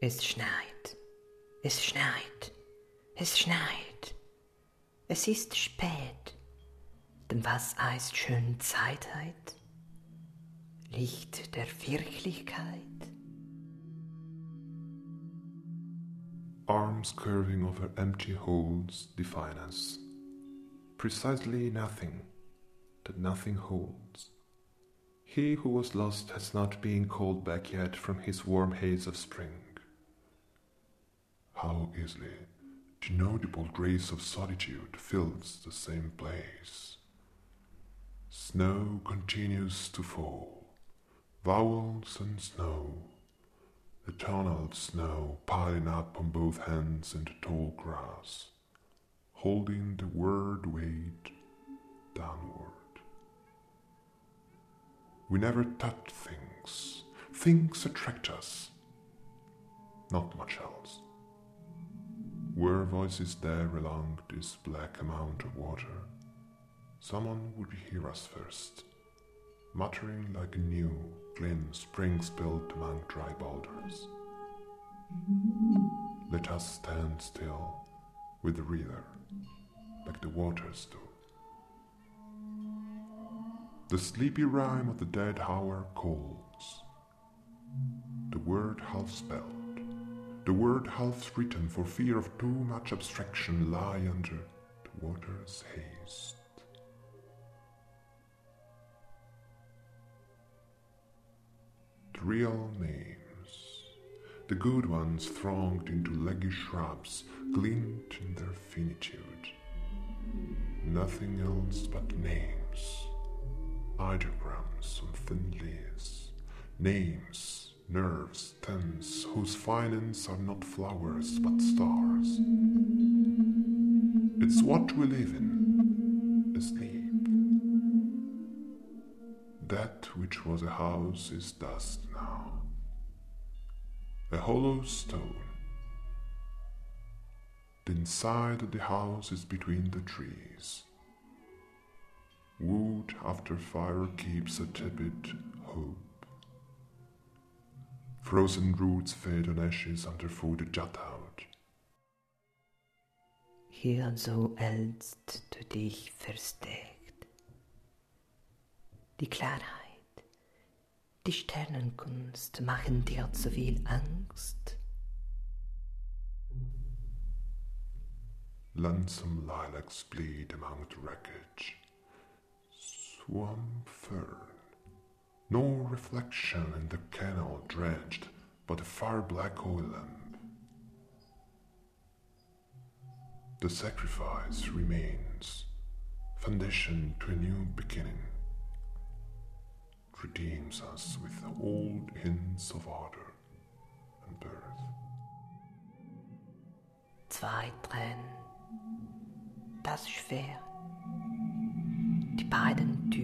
Es schneit, es schneit, es schneit. Es ist spät, denn was heißt schön Zeitheit? Licht der Wirklichkeit. Arms curving over empty holes define us. Precisely nothing that nothing holds. He who was lost has not been called back yet from his warm haze of spring. How easily the inaudible grace of solitude fills the same place. Snow continues to fall, vowels and snow, eternal snow piling up on both hands in the tall grass, holding the word weight downward. We never touch things. Things attract us. Not much else. Were voices there along this black amount of water, someone would hear us first, muttering like a new, clean spring spilled among dry boulders. Let us stand still with the reader, like the waters do. The sleepy rhyme of the dead hour calls. The word half spelled, the word half written for fear of too much abstraction lie under the water's haste. The real names, the good ones thronged into leggy shrubs, glint in their finitude. Nothing else but names ideograms on thin leaves, names, nerves, tense, whose finance are not flowers but stars. It's what we live in, asleep. That which was a house is dust now, a hollow stone. The inside of the house is between the trees. Wood after fire keeps a tepid hope. Frozen roots fade on ashes underfoot jut out. Hier so hältst du dich versteckt. Die Klarheit, die Sternenkunst machen dir zu viel Angst. Lonesome lilacs bleed among the wreckage swamp fern. No reflection in the canal drenched, but a far black oil lamp. The sacrifice remains, foundation to a new beginning. Redeems us with the old hints of ardor and birth. Zwei Tränen, das Schwert, die beiden Türen.